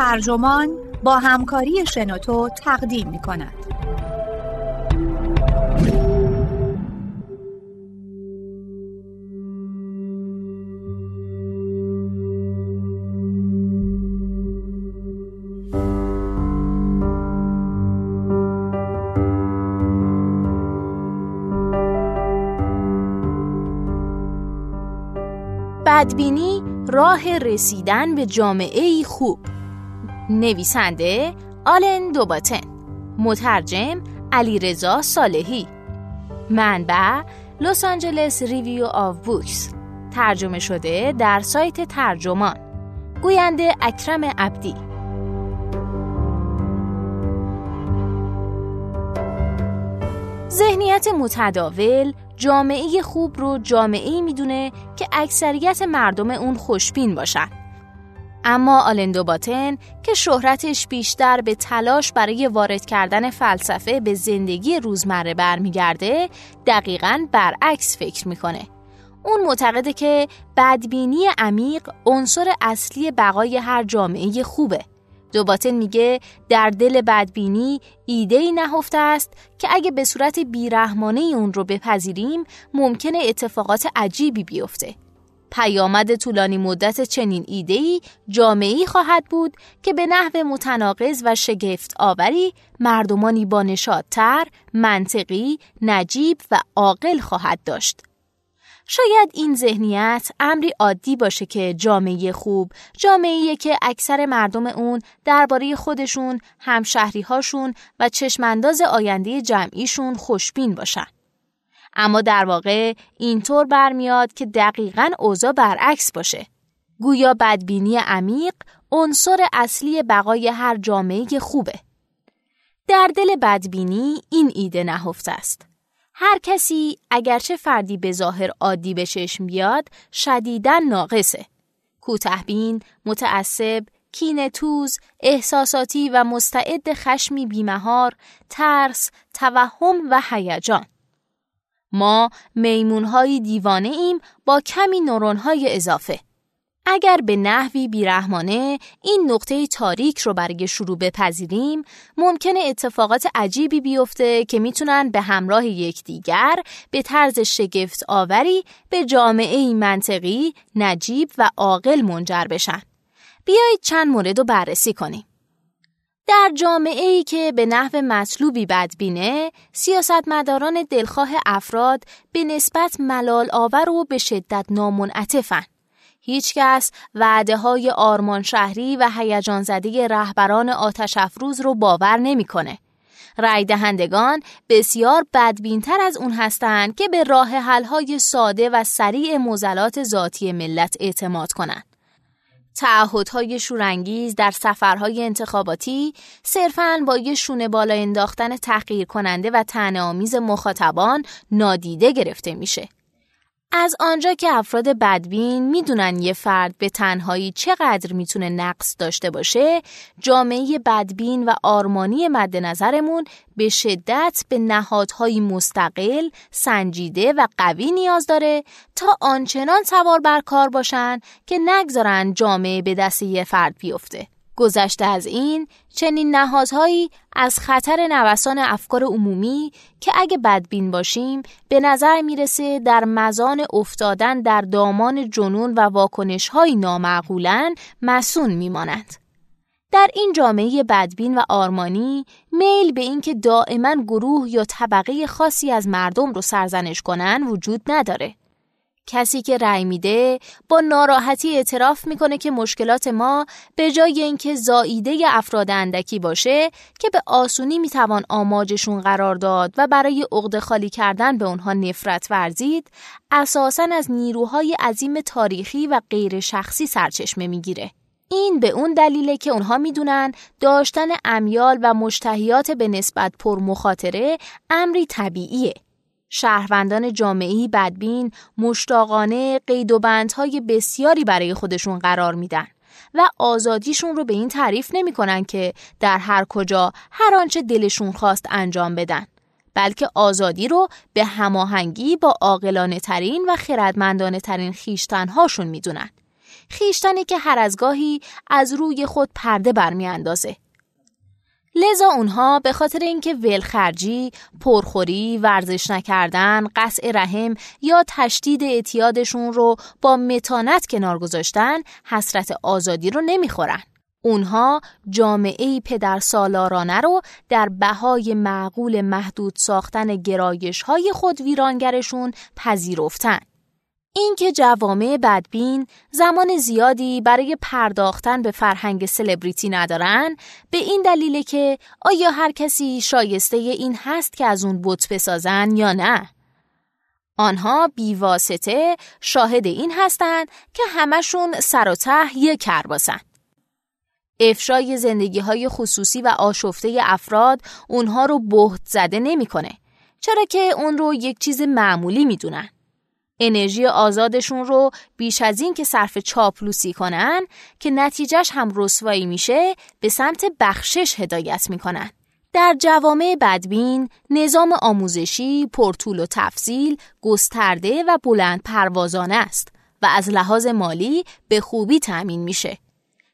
ترجمان با همکاری شنوتو تقدیم می کند. بدبینی راه رسیدن به جامعه خوب نویسنده آلن دوباتن. مترجم علیرضا صالحی. منبع Los Angeles Review of Books. ترجمه شده در سایت ترجمان. گوینده اکرم عبدی. ذهنیت متداول جامعه خوب رو جامعه می‌دونه که اکثریت مردم اون خوشبین باشن. اما آلندو باتن که شهرتش بیشتر به تلاش برای وارد کردن فلسفه به زندگی روزمره برمیگرده دقیقا برعکس فکر می‌کنه. اون معتقده که بدبینی عمیق عنصر اصلی بقای هر جامعه خوبه دوباتن میگه در دل بدبینی ایده ای نهفته است که اگه به صورت بیرحمانه اون رو بپذیریم ممکنه اتفاقات عجیبی بیفته. پیامد طولانی مدت چنین ایده‌ای جامعه‌ای خواهد بود که به نحو متناقض و شگفت آوری مردمانی با نشادتر، منطقی، نجیب و عاقل خواهد داشت. شاید این ذهنیت امری عادی باشه که جامعه خوب جامعه که اکثر مردم اون درباره خودشون، همشهریهاشون و چشمانداز آینده جمعیشون خوشبین باشن. اما در واقع اینطور برمیاد که دقیقا اوضاع برعکس باشه. گویا بدبینی عمیق عنصر اصلی بقای هر جامعه خوبه. در دل بدبینی این ایده نهفته است. هر کسی اگرچه فردی به ظاهر عادی به چشم بیاد شدیداً ناقصه. کوتهبین، متعصب، توز، احساساتی و مستعد خشمی بیمهار، ترس، توهم و هیجان. ما میمونهای دیوانه ایم با کمی نورونهای اضافه. اگر به نحوی بیرحمانه این نقطه تاریک رو برای شروع بپذیریم ممکنه اتفاقات عجیبی بیفته که می‌تونن به همراه یکدیگر به طرز شگفت آوری به جامعه منطقی، نجیب و عاقل منجر بشن. بیایید چند مورد رو بررسی کنیم. در جامعه ای که به نحو مطلوبی بدبینه، سیاستمداران دلخواه افراد به نسبت ملال آور و به شدت نامنعطفن. هیچکس وعده های آرمان شهری و هیجان زده رهبران آتش افروز رو باور نمی‌کنه. رای دهندگان بسیار بدبینتر از اون هستند که به راه های ساده و سریع موزلات ذاتی ملت اعتماد کنند. تعهدهای شورانگیز در سفرهای انتخاباتی صرفاً با یه شونه بالا انداختن تحقیر کننده و آمیز مخاطبان نادیده گرفته میشه. از آنجا که افراد بدبین می‌دونن یه فرد به تنهایی چقدر می‌تونه نقص داشته باشه جامعه بدبین و آرمانی مد نظرمون به شدت به نهادهای مستقل، سنجیده و قوی نیاز داره تا آنچنان سوار بر کار باشن که نگذارن جامعه به دست یه فرد بیفته. گذشته از این چنین نهادهایی از خطر نوسان افکار عمومی که اگه بدبین باشیم به نظر می‌رسه در مزان افتادن در دامان جنون و واکنش های نامعقولن مسون میمانند. در این جامعه بدبین و آرمانی میل به اینکه دائما گروه یا طبقه خاصی از مردم رو سرزنش کنن وجود نداره. کسی که رأی میده با ناراحتی اعتراف می‌کنه که مشکلات ما به جای اینکه زاییده افراد اندکی باشه که به آسونی می‌توان آماجشون قرار داد و برای عقد خالی کردن به اونها نفرت ورزید اساسا از نیروهای عظیم تاریخی و غیر شخصی سرچشمه می‌گیره. این به اون دلیله که اونها می‌دونن داشتن امیال و مشتهیات به نسبت پر مخاطره امری طبیعیه. شهروندان جامعی بدبین مشتاقانه قید و بندهای بسیاری برای خودشون قرار میدن و آزادیشون رو به این تعریف نمی‌کنن که در هر کجا هر آنچه دلشون خواست انجام بدن بلکه آزادی رو به هماهنگی با عاقلانه ترین و خردمندانه ترین خیشتنهاشون می‌دونن خیشتنی که هر از گاهی از روی خود پرده برمیاندازه. لذا اونها به خاطر اینکه ولخرجی، پرخوری، ورزش نکردن، قطع رحم یا تشدید اعتیادشون رو با متانت کنار گذاشتن، حسرت آزادی رو نمی‌خورن. اونها جامعه پدر سالارانه رو در بهای معقول محدود ساختن گرایش های خود ویرانگرشون پذیرفتن. اینکه جوامع بدبین زمان زیادی برای پرداختن به فرهنگ سلبریتی ندارن به این دلیله که آیا هر کسی شایسته این هست که از اون بت بسازن یا نه؟ آنها بیواسطه شاهد این هستند که همشون سر و ته یک کرباسن. افشای زندگی های خصوصی و آشفته افراد اونها رو بهت زده نمی‌کنه چرا که اون رو یک چیز معمولی می‌دونن. انرژی آزادشون رو بیش از این که صرف چاپلوسی کنن که نتیجهش هم رسوایی میشه به سمت بخشش هدایت می‌کنن. در جوامع بدبین نظام آموزشی پرطول و تفصیل گسترده و بلند پروازانه است و از لحاظ مالی به خوبی تأمین میشه.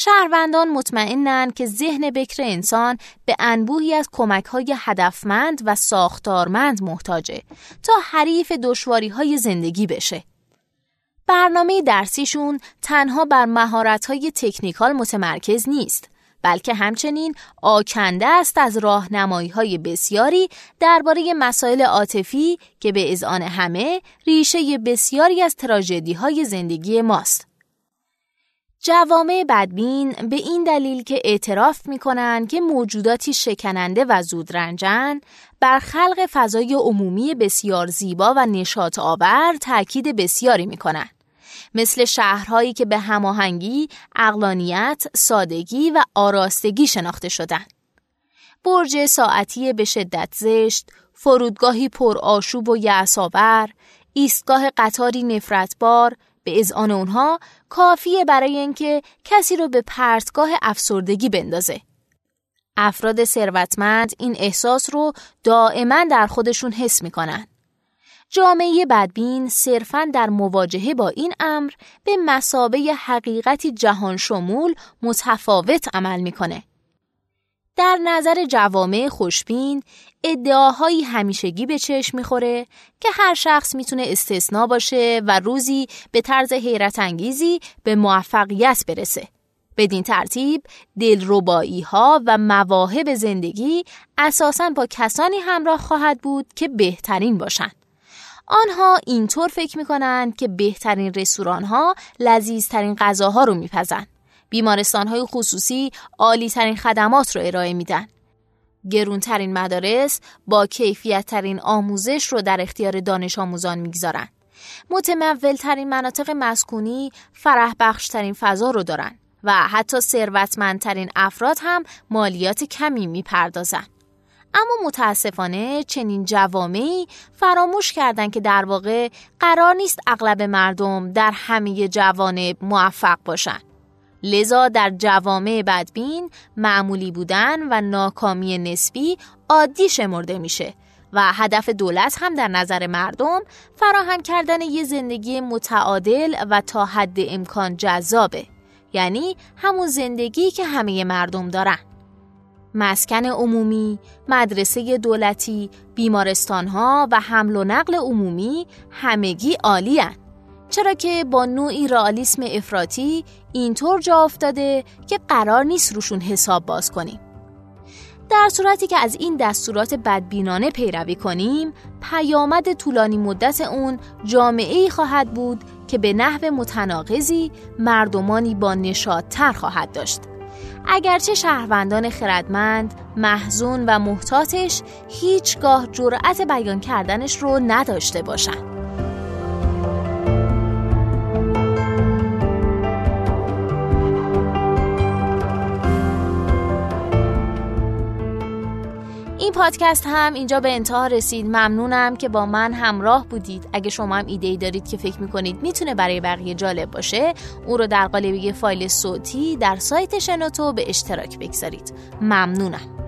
شهروندان مطمئنند که ذهن بکر انسان به انبوهی از کمک های هدفمند و ساختارمند محتاجه تا حریف دشواری های زندگی بشه. برنامه درسیشون تنها بر مهارت های تکنیکال متمرکز نیست بلکه همچنین آکنده است از راهنمایی های بسیاری درباره مسائل عاطفی که به اذعان همه ریشه بسیاری از تراژدی های زندگی ماست. جوامع بدبین به این دلیل که اعتراف می کنند که موجوداتی شکننده و زودرنجن بر خلق فضای عمومی بسیار زیبا و نشاط آور تاکید بسیاری می کنند. مثل شهرهایی که به هماهنگی، اقلانیت، سادگی و آراستگی شناخته شدند. برج ساعتی به شدت زشت، فرودگاهی پر آشوب و یعصاور، ایستگاه قطاری نفرتبار، به اذعان اونها کافیه برای اینکه کسی رو به پرتگاه افسردگی بندازه. افراد ثروتمند این احساس رو دائما در خودشون حس می‌کنن. جامعه بدبین صرفا در مواجهه با این امر به مسابه حقیقتی جهان شمول متفاوت عمل می‌کنه. در نظر جوامع خوشبین ادعاهایی همیشگی به چشم می‌خوره که هر شخص می‌تونه استثنا باشه و روزی به طرز حیرت انگیزی به موفقیت برسه. بدین ترتیب دلربایی ها و مواهب زندگی اساساً با کسانی همراه خواهد بود که بهترین باشند. آنها اینطور فکر می‌کنند که بهترین رستوران ها لذیذترین غذاها رو میپزند. بیمارستان های خصوصی عالی ترین خدمات رو ارائه میدن. گرونترین مدارس با کیفیت ترین آموزش رو در اختیار دانش آموزان می‌گذارن. متمول ترین مناطق مسکونی فرح بخشترین فضا رو دارن و حتی ثروتمندترین افراد هم مالیات کمی می‌پردازن. اما متاسفانه چنین جوامعی فراموش کردند که در واقع قرار نیست اغلب مردم در همه جوانب موفق باشند. لذا در جوامع بدبین معمولی بودن و ناکامی نسبی عادی شمرده میشه و هدف دولت هم در نظر مردم فراهم کردن یه زندگی متعادل و تا حد امکان جذابه. یعنی همون زندگی که همه مردم دارن. مسکن عمومی، مدرسه دولتی، بیمارستانها و حمل و نقل عمومی همگی عالی چرا که با نوعی رئالیسم افراطی اینطور جا افتاده که قرار نیست روشون حساب باز کنیم. در صورتی که از این دستورات بدبینانه پیروی کنیم، پیامد طولانی مدت اون جامعه خواهد بود که به نحو متناقضی مردمانی با تر خواهد داشت. اگرچه شهروندان خردمند، محزون و محتاطش هیچگاه جرأت بیان کردنش رو نداشته باشند. این پادکست هم اینجا به انتها رسید. ممنونم که با من همراه بودید. اگه شما هم ایده ای دارید که فکر می‌کنید می‌تونه برای بقیه جالب باشه اون رو در قالب یه فایل صوتی در سایت شنوتو به اشتراک بگذارید. ممنونم.